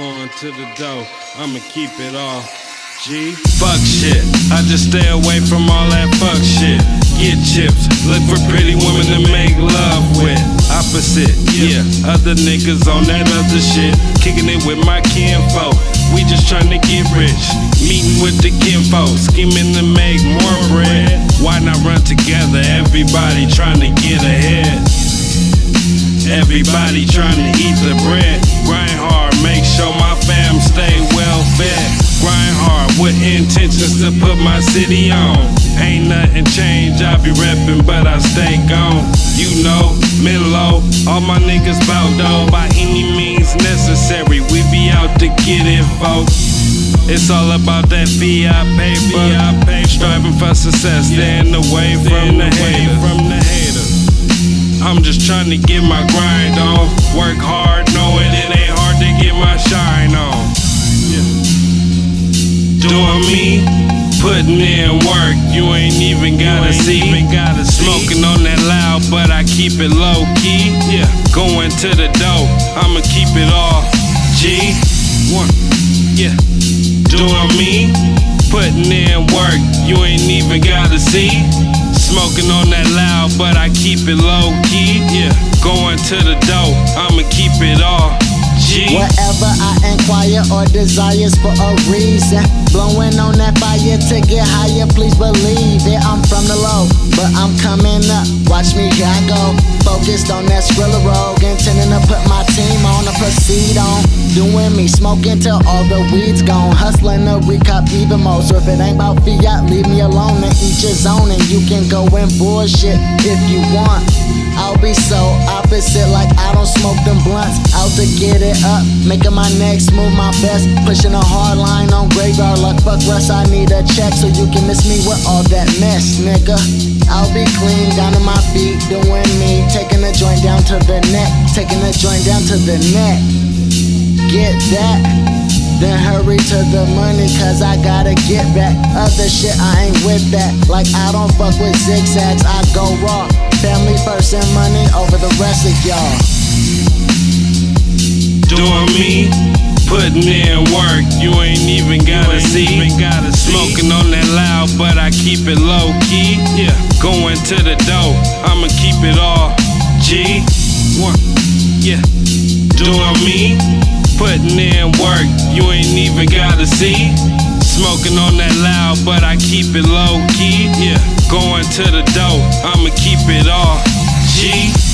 Going to the dough, I'ma keep it all. G. Fuck shit, I just stay away from all that fuck shit. Get chips, look for pretty women to make love with. Opposite, yeah, other niggas on that other shit. Kicking it with my kinfolk, we just trying to get rich. Meeting with the kinfolk, scheming to make more bread. Why not run together? Everybody trying to get ahead. Everybody trying to eat the bread. Grind hard, make sure my fam stay well fed. Grind hard with intentions to put my city on. Ain't nothing changed, I be reppin', but I stay gone. You know, Milo, all my niggas bout though. By any means necessary, we be out to get it, folks. It's all about that fiat paper. Striving for success, staying away from the haters. I'm just trying to get my grind on. Work hard, knowing Doing me, putting in work, you ain't even gotta see. Even gotta Smoking on that loud, but I keep it low key. Yeah, going to the dough, I'ma keep it all G. One, yeah, doing me, putting in work, you ain't even gotta see. Smoking on that loud, but I keep it low key. Yeah, going to the dough, I'ma keep it all G. Whatever I inquire or desires for a reason. Blowing on that fire to get higher, please believe it. I'm from the low, but I'm coming up. Watch me, I go. Focused on that Skrilla rogue, intending to put my team on to proceed on. Doing me, smoking till all the weeds gone. Hustling to recop even more. So if it ain't about fiat, leave me alone and eat your zone. And you can go and bullshit if you want. I'll be so opposite, like I don't smoke them blunts. Out to get it up, making my next move my best. Pushing a hard line on graveyard luck. Fuck rest, I need a check so you can miss me with all that mess, nigga. I'll be clean down to my feet, doing me. Taking the joint down to the neck, taking the joint down to the neck. Get that. Then hurry to the money, cause I gotta get back. Other shit, I ain't with that. Like, I don't fuck with zigzags, I go raw. Family first and money over the rest of y'all. doing me, putting me in work. You ain't even gotta see. Smoking on that loud, but I keep it low key. Yeah, going to the dough, I'ma keep it all G. One, yeah, doing me, putting in work. You ain't even gotta see. Smoking on that loud, but I keep it low key. Yeah, going to the dough, I'ma keep it all G.